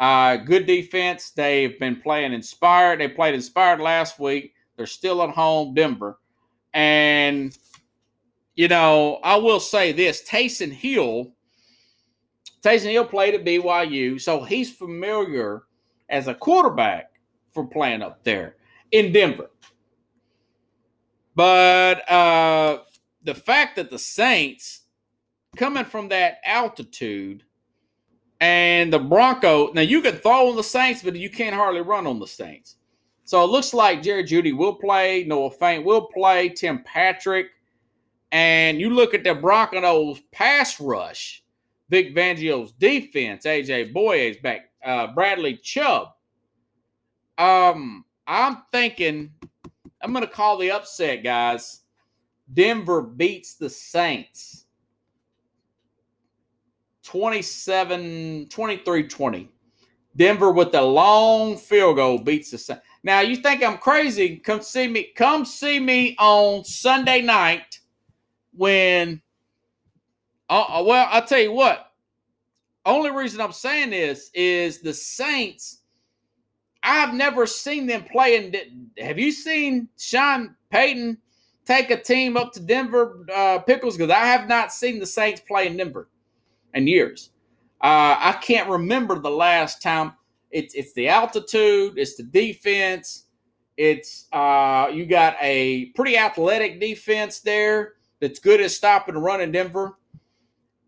Uh, good defense. They've been playing inspired. They played inspired last week. They're still at home, Denver. And, you know, I will say this Taysom Hill, Taysom Hill played at BYU, so he's familiar as a quarterback for playing up there in Denver. But uh, the fact that the Saints, coming from that altitude, and the Bronco. Now you can throw on the Saints, but you can't hardly run on the Saints. So it looks like Jerry Jeudy will play, Noah Fant will play, Tim Patrick, and you look at the Broncos pass rush, Vic Fangio's defense, AJ Bouye's back, uh, Bradley Chubb. Um, I'm thinking I'm going to call the upset, guys. Denver beats the Saints 27, 23 20. Denver with the long field goal beats the Saints. Now you think I'm crazy? Come see me. Come see me on Sunday night when. Uh, uh well, I'll tell you what. Only reason I'm saying this is the Saints. I've never seen them play. In, have you seen Sean Payton take a team up to Denver uh, Pickles? Because I have not seen the Saints play in Denver in years. Uh, I can't remember the last time. It's it's the altitude, it's the defense, it's uh, you got a pretty athletic defense there that's good at stopping and running Denver.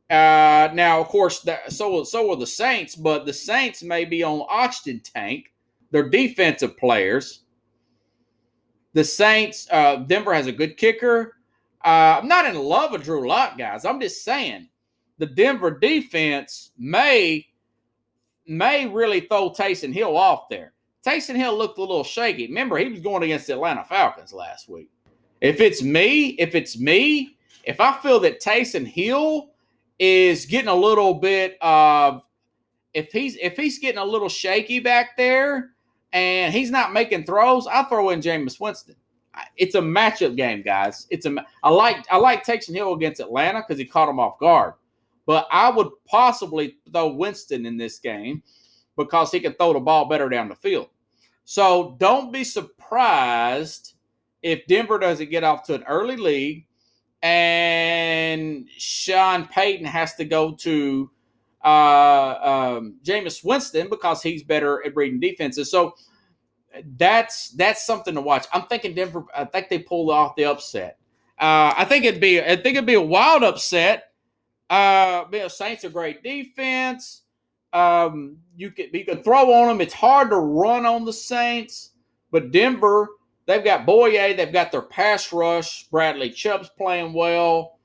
Uh, now, of course, that, so so are the Saints, but the Saints may be on oxygen tank. They're defensive players. The Saints, uh, Denver has a good kicker. Uh, I'm not in love with Drew Lock, guys. I'm just saying the Denver defense may may really throw Taysom Hill off there. Taysom Hill looked a little shaky. Remember, he was going against the Atlanta Falcons last week. If it's me, if it's me, if I feel that Taysom Hill is getting a little bit of if he's if he's getting a little shaky back there and he's not making throws, I throw in Jameis Winston. It's a matchup game, guys. It's a I like I like Taysom Hill against Atlanta because he caught him off guard. But I would possibly throw Winston in this game because he can throw the ball better down the field. So don't be surprised if Denver doesn't get off to an early lead and Sean Payton has to go to uh, um, Jameis Winston because he's better at reading defenses. So that's that's something to watch. I'm thinking Denver. I think they pulled off the upset. Uh, I think it'd be I think it'd be a wild upset uh, the Saints a great defense. Um, you can you can throw on them. It's hard to run on the Saints, but Denver they've got Bouye, they've got their pass rush. Bradley Chubb's playing well.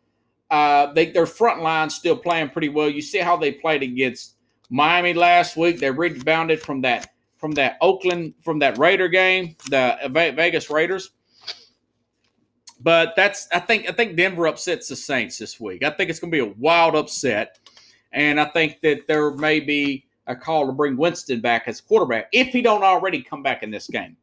Uh, they, their front line still playing pretty well. You see how they played against Miami last week. They rebounded from that from that Oakland from that Raider game, the Vegas Raiders. But that's I think I think Denver upsets the Saints this week. I think it's going to be a wild upset, and I think that there may be a call to bring Winston back as quarterback if he don't already come back in this game.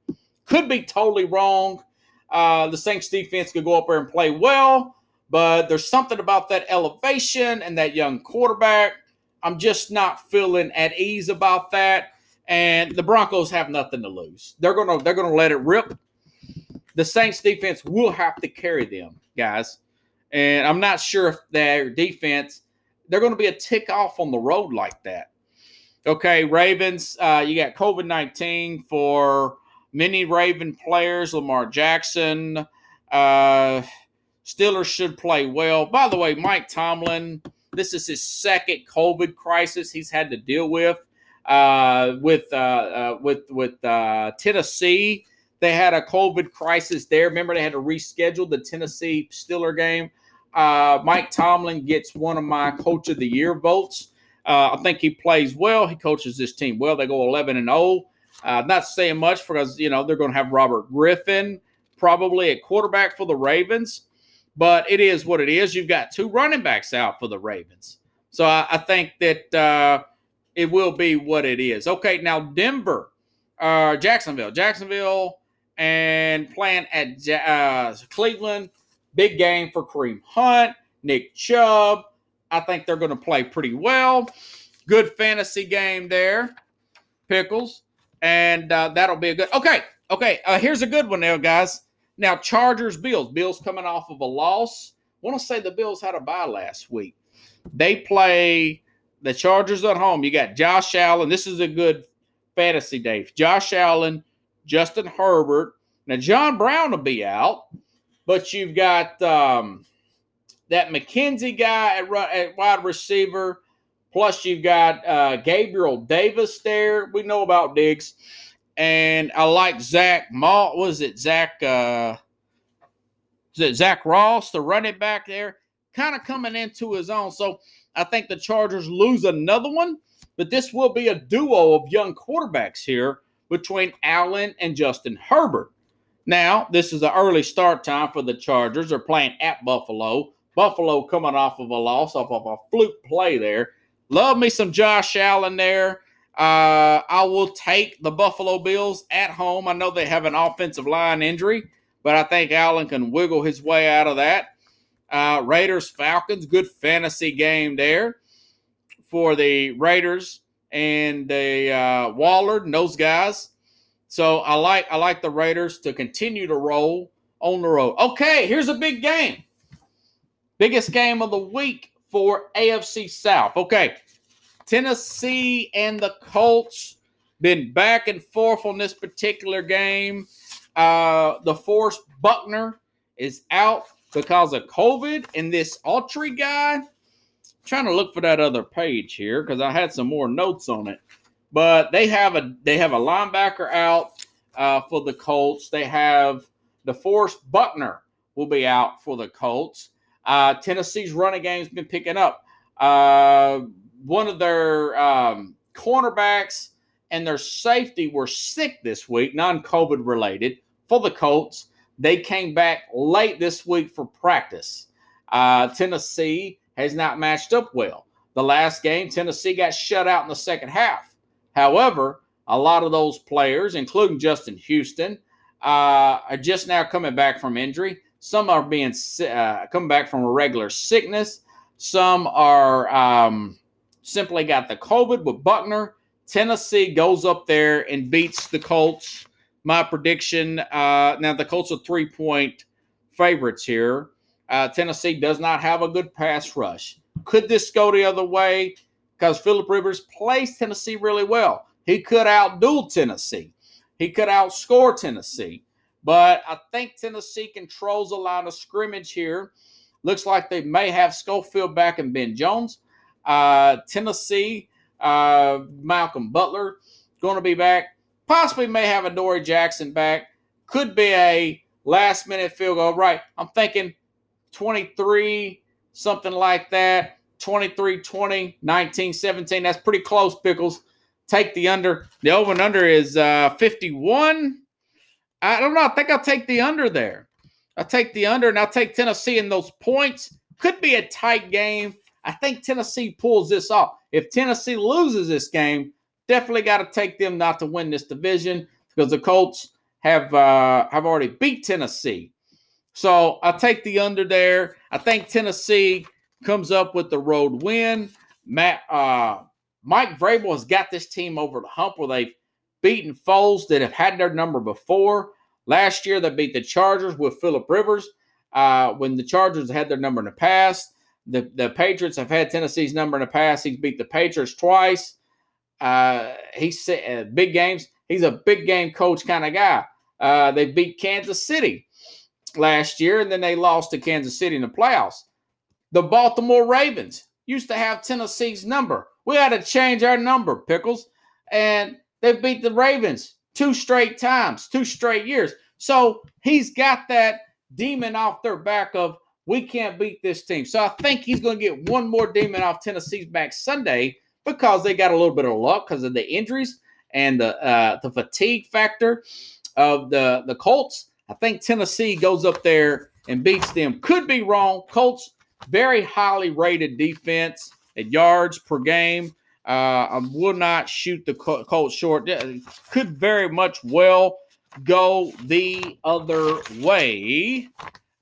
Could be totally wrong. Uh, the Saints defense could go up there and play well, but there's something about that elevation and that young quarterback. I'm just not feeling at ease about that. And the Broncos have nothing to lose. They're gonna they're gonna let it rip the Saints defense will have to carry them, guys. And I'm not sure if their defense, they're going to be a tick off on the road like that. Okay, Ravens, uh, you got COVID 19 for many Raven players, Lamar Jackson. Uh, Steelers should play well. By the way, Mike Tomlin, this is his second COVID crisis he's had to deal with. Uh, with uh, uh, with with uh, Tennessee, they had a COVID crisis there. Remember, they had to reschedule the Tennessee Steeler game. Uh, Mike Tomlin gets one of my Coach of the Year votes. Uh, I think he plays well. He coaches this team well. They go 11 and 0. Uh, not saying much because you know they're going to have Robert Griffin probably a quarterback for the Ravens, but it is what it is. You've got two running backs out for the Ravens, so I, I think that uh, it will be what it is. Okay, now Denver, uh, Jacksonville, Jacksonville, and playing at uh, Cleveland. Big game for Kareem Hunt, Nick Chubb. I think they're going to play pretty well. Good fantasy game there, Pickles and uh, that'll be a good. Okay, okay. Uh, here's a good one now, guys. Now Chargers Bills. Bills coming off of a loss. Want to say the Bills had a bye last week. They play the Chargers at home. You got Josh Allen. This is a good fantasy day. Josh Allen, Justin Herbert. Now John Brown will be out, but you've got um, that McKenzie guy at, at wide receiver. Plus, you've got uh, Gabriel Davis there. We know about Diggs. And I like Zach Ma. Was it Zach? Uh, it Zack Moss, the running back there? Kind of coming into his own. So I think the Chargers lose another one, but this will be a duo of young quarterbacks here between Allen and Justin Herbert. Now, this is an early start time for the Chargers. They're playing at Buffalo. Buffalo coming off of a loss, off of a fluke play there. Love me some Josh Allen there. Uh, I will take the Buffalo Bills at home. I know they have an offensive line injury, but I think Allen can wiggle his way out of that. Uh, Raiders Falcons, good fantasy game there for the Raiders and the uh, Waller and those guys. So I like I like the Raiders to continue to roll on the road. Okay, here's a big game. Biggest game of the week for AFC South. Okay, Tennessee and the Colts been back and forth on this particular game. Uh, DeForest Buckner is out because of COVID, and this Autry guy. Trying to look for that other page here because I had some more notes on it. But they have a they have a linebacker out uh, for the Colts. They have DeForest Buckner will be out for the Colts. Uh, Tennessee's running game's been picking up. Uh, one of their um, cornerbacks and their safety were sick this week, non COVID related, for the Colts. They came back late this week for practice. Uh, Tennessee has not matched up well. The last game, Tennessee got shut out in the second half. However, a lot of those players, including Justin Houston, uh, are just now coming back from injury. Some are being uh, coming back from a regular sickness. Some are um, simply got the COVID with Buckner. Tennessee goes up there and beats the Colts. My prediction uh, now, the Colts are three point favorites here. Uh, Tennessee does not have a good pass rush. Could this go the other way? Because Philip Rivers plays Tennessee really well. He could outduel Tennessee. He could outscore Tennessee. But I think Tennessee controls a line of scrimmage here. Looks like they may have Schofield back and Ben Jones. Uh, Tennessee, uh, Malcolm Butler going to be back. Possibly may have Adoree' Jackson back. Could be a last minute field goal. Right. I'm thinking 23, something like that. 23 20, 19 17. That's pretty close, Pickles. Take the under. The over and under is uh, 51. I don't know. I think I'll take the under there. I'll take the under and I'll take Tennessee in those points. Could be a tight game. I think Tennessee pulls this off. If Tennessee loses this game, definitely got to take them not to win this division because the Colts have uh, have already beat Tennessee. So I take the under there. I think Tennessee comes up with the road win. Matt uh, Mike Vrabel has got this team over the hump where they've beaten foes that have had their number before. Last year, they beat the Chargers with Philip Rivers. Uh, when the Chargers had their number in the past, the, the Patriots have had Tennessee's number in the past. He's beat the Patriots twice. Uh, he's uh, big games. He's a big game coach kind of guy. Uh, they beat Kansas City last year, and then they lost to Kansas City in the playoffs. The Baltimore Ravens used to have Tennessee's number. We had to change our number, Pickles. And they beat the Ravens two straight times, two straight years. So he's got that demon off their back of we can't beat this team. So I think he's going to get one more demon off Tennessee's back Sunday because they got a little bit of luck because of the injuries. and the uh, the fatigue factor of the the Colts. I think Tennessee goes up there and beats them. Could be wrong. Colts very highly rated defense at yards per game. Uh, I will not shoot the Colts short. Could very much well go the other way.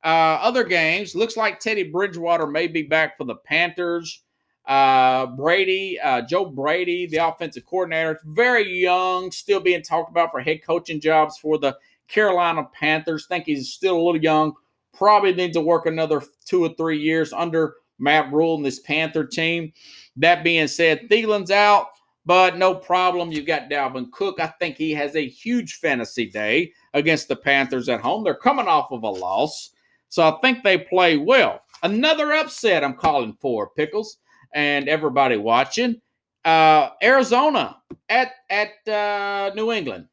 Uh, other games looks like Teddy Bridgewater may be back for the Panthers. Uh, Brady, uh, Joe Brady, the offensive coordinator, very young, still being talked about for head coaching jobs for the Carolina Panthers. Think he's still a little young. Probably needs to work another two or three years under Matt Rhule and this Panther team. That being said, Thielen's out, but no problem. You've got Dalvin Cook. I think he has a huge fantasy day against the Panthers at home. They're coming off of a loss, so I think they play well. Another upset I'm calling for, Pickles, and everybody watching. Uh, Arizona at at uh, New England.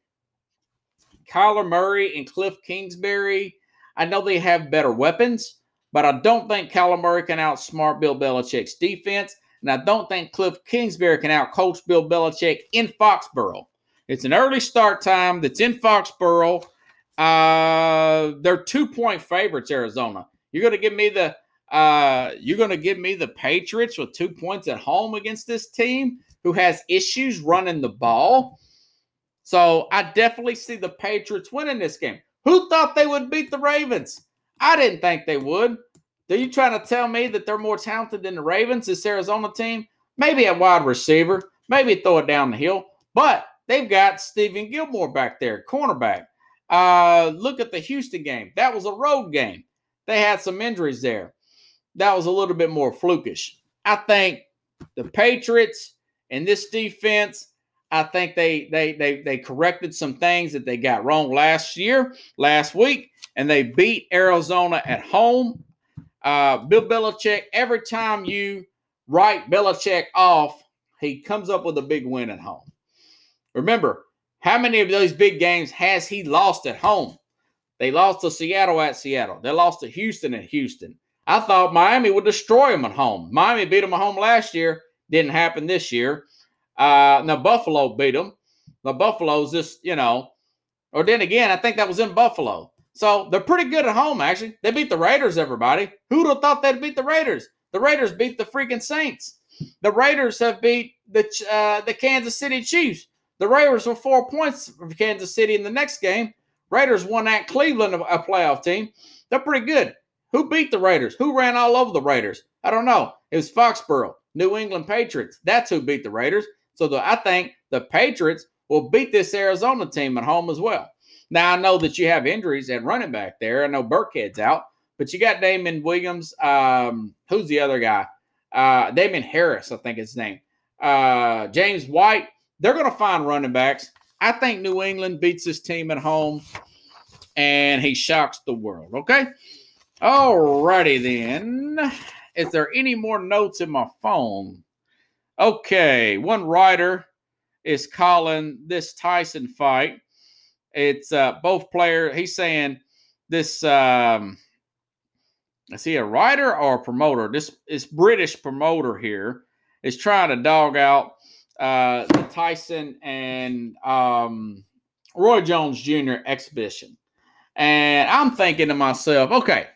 Kyler Murray and Cliff Kingsbury. I know they have better weapons, but I don't think Kyler Murray can outsmart Bill Belichick's defense. And I don't think Cliff Kingsbury can outcoach Bill Belichick in Foxborough. It's an early start time that's in Foxborough. Uh, they're two point favorites, Arizona. You're going to give me the uh, you're going to give me the Patriots with two points at home against this team who has issues running the ball. So I definitely see the Patriots winning this game. Who thought they would beat the Ravens? I didn't think they would. Are you trying to tell me that they're more talented than the Ravens, this Arizona team? Maybe a wide receiver, maybe throw it down the hill, but they've got Stephon Gilmore back there, cornerback. Uh, look at the Houston game. That was a road game. They had some injuries there. That was a little bit more flukish. I think the Patriots and this defense I think they they they they corrected some things that they got wrong last year, last week, and they beat Arizona at home. Uh, Bill Belichick, every time you write Belichick off, he comes up with a big win at home. Remember, how many of those big games has he lost at home? They lost to Seattle at Seattle. They lost to Houston at Houston. I thought Miami would destroy them at home. Miami beat them at home last year. Didn't happen this year. Uh, now Buffalo beat them. The Buffalo's just you know, or then again, I think that was in Buffalo. So they're pretty good at home. Actually, they beat the Raiders. Everybody, who'd have thought they'd beat the Raiders? The Raiders beat the freaking Saints. The Raiders have beat the uh, the Kansas City Chiefs. The Raiders were four points for Kansas City in the next game. Raiders won at Cleveland, a playoff team. They're pretty good. Who beat the Raiders? Who ran all over the Raiders? I don't know. It was Foxborough, New England Patriots. That's who beat the Raiders. So the, I think the Patriots will beat this Arizona team at home as well. Now I know that you have injuries at running back there. I know Burkhead's out, but you got Damon Williams. Um, who's the other guy? Uh, Damien Harris, I think his name. Uh, James White. They're going to find running backs. I think New England beats this team at home, and he shocks the world. Okay. All righty then. Is there any more notes in my phone? Okay, one writer is calling this Tyson fight. It's uh, both player. He's saying this. Um, is he a writer or a promoter? This is British promoter here is trying to dog out uh, the Tyson and um, Roy Jones Jr. exhibition, and I'm thinking to myself, okay,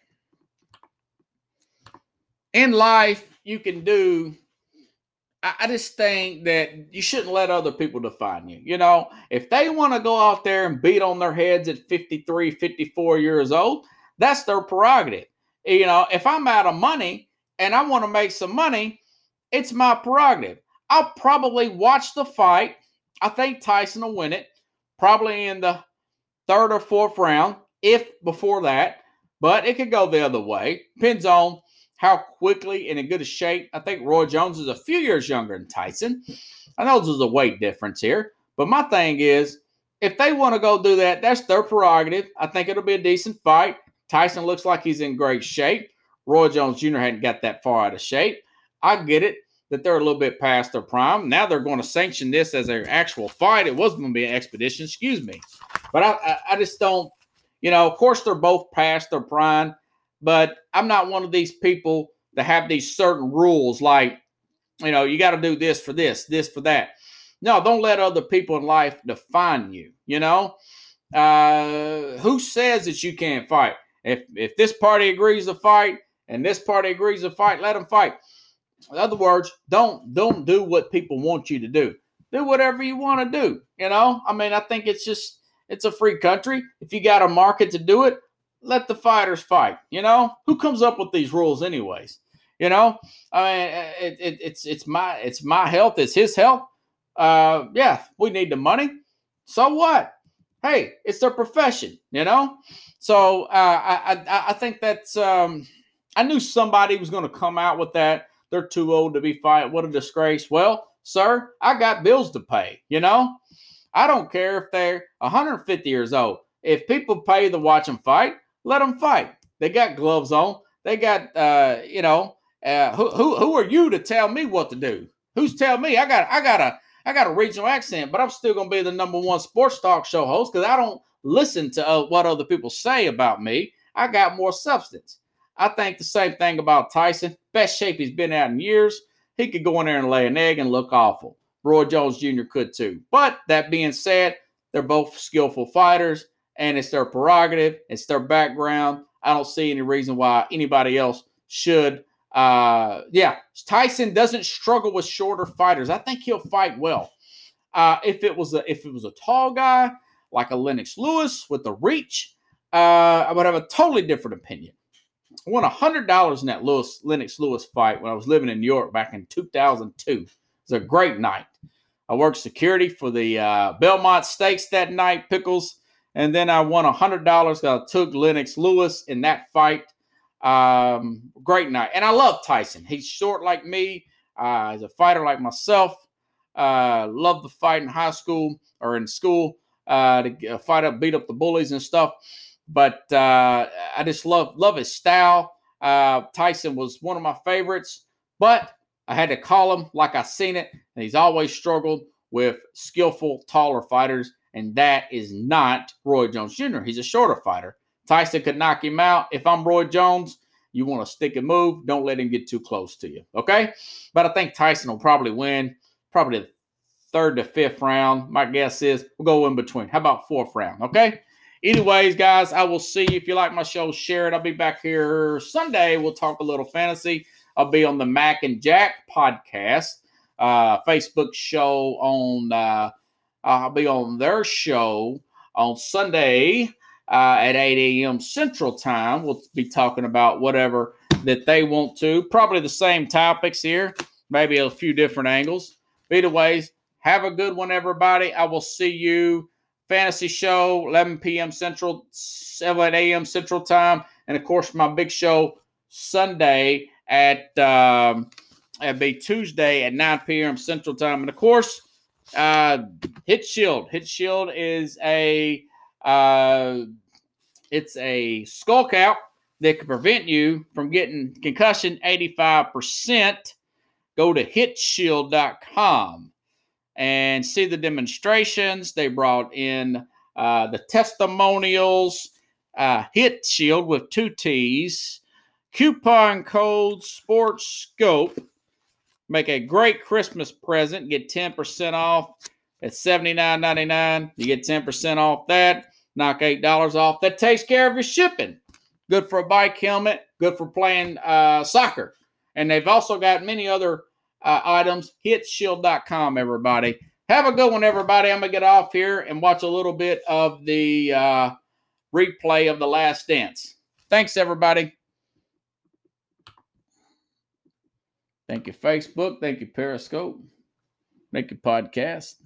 in life you can do I just think that you shouldn't let other people define you. You know, if they want to go out there and beat on their heads at 53, 54 years old, that's their prerogative. You know, if I'm out of money and I want to make some money, it's my prerogative. I'll probably watch the fight. I think Tyson will win it, probably in the third or fourth round, if before that. But it could go the other way. Depends on how quickly and in good shape. I think Roy Jones is a few years younger than Tyson. I know there's a weight difference here, but my thing is, if they want to go do that, that's their prerogative. I think it'll be a decent fight. Tyson looks like he's in great shape. Roy Jones Jr. hadn't got that far out of shape. I get it that they're a little bit past their prime. Now they're going to sanction this as an actual fight. It wasn't going to be an expedition, excuse me. But I, I, I just don't, you know, of course they're both past their prime. But I'm not one of these people that have these certain rules like, you know, you got to do this for this, this for that. No, don't let other people in life define you. You know, uh, who says that you can't fight? If if this party agrees to fight and this party agrees to fight, let them fight. In other words, don't don't do what people want you to do. Do whatever you want to do. You know, I mean, I think it's just it's a free country. If you got a market to do it, let the fighters fight. You know, who comes up with these rules, anyways? You know, I mean, it, it, it's it's my it's my health, it's his health. Uh, yeah, we need the money. So what? Hey, it's their profession. You know, so uh, I, I I think that's um, I knew somebody was going to come out with that. They're too old to be fight. What a disgrace. Well, sir, I got bills to pay. You know, I don't care if they're 150 years old. If people pay to watch them fight, let them fight. They got gloves on. They got, uh, you know, uh, who, who who are you to tell me what to do? Who's tell me? I got I got a I got a regional accent, but I'm still gonna be the number one sports talk show host because I don't listen to uh, what other people say about me. I got more substance. I think the same thing about Tyson. Best shape he's been out in years. He could go in there and lay an egg and look awful. Roy Jones Jr. could too. But that being said, they're both skillful fighters, and it's their prerogative. It's their background. I don't see any reason why anybody else should uh, yeah, Tyson doesn't struggle with shorter fighters. I think he'll fight well. Uh, if it was a if it was a tall guy like a Lennox Lewis with the reach, uh, I would have a totally different opinion. I won hundred dollars in that Lewis Lennox Lewis fight when I was living in New York back in 2002. It was a great night. I worked security for the uh, Belmont Stakes that night, pickles, and then I won hundred dollars. I took Lennox Lewis in that fight. Um, great night. And I love Tyson. He's short like me. Uh, he's a fighter like myself. Uh, loved the fight in high school or in school uh, to uh, fight up, beat up the bullies and stuff. But uh, I just love love his style. Uh, Tyson was one of my favorites, but I had to call him like I seen it, and he's always struggled with skillful, taller fighters, and that is not Roy Jones Jr. He's a shorter fighter. Tyson could knock him out. If I'm Roy Jones, you want to stick and move. Don't let him get too close to you. Okay. But I think Tyson will probably win, probably the third to fifth round. My guess is we'll go in between. How about fourth round? Okay. Anyways, guys, I will see you. If you like my show, share it. I'll be back here Sunday. We'll talk a little fantasy. I'll be on the Mac and Jack podcast, uh, Facebook show on. Uh, I'll be on their show on Sunday uh, at 8 a.m. Central Time. We'll be talking about whatever that they want to. Probably the same topics here, maybe a few different angles. either ways, have a good one, everybody. I will see you. Fantasy show, 11 p.m. Central, 7 a.m. Central Time, and of course my big show Sunday at um, it'll be Tuesday at 9 p.m. Central Time, and of course, uh, Hit Shield. Hit Shield is a uh, it's a skull cap that can prevent you from getting concussion 85%. Go to hitshield.com and see the demonstrations. They brought in uh, the testimonials, uh, Hit Shield with two T's, coupon code Sports Scope. Make a great Christmas present. Get 10% off at $79.99. You get 10% off that. Knock $8 off. That takes care of your shipping. Good for a bike helmet. Good for playing uh, soccer. And they've also got many other uh, items. Hitshield.com, everybody. Have a good one, everybody. I'm going to get off here and watch a little bit of the uh, replay of The Last Dance. Thanks, everybody. Thank you, Facebook. Thank you, Periscope. Thank you, podcast.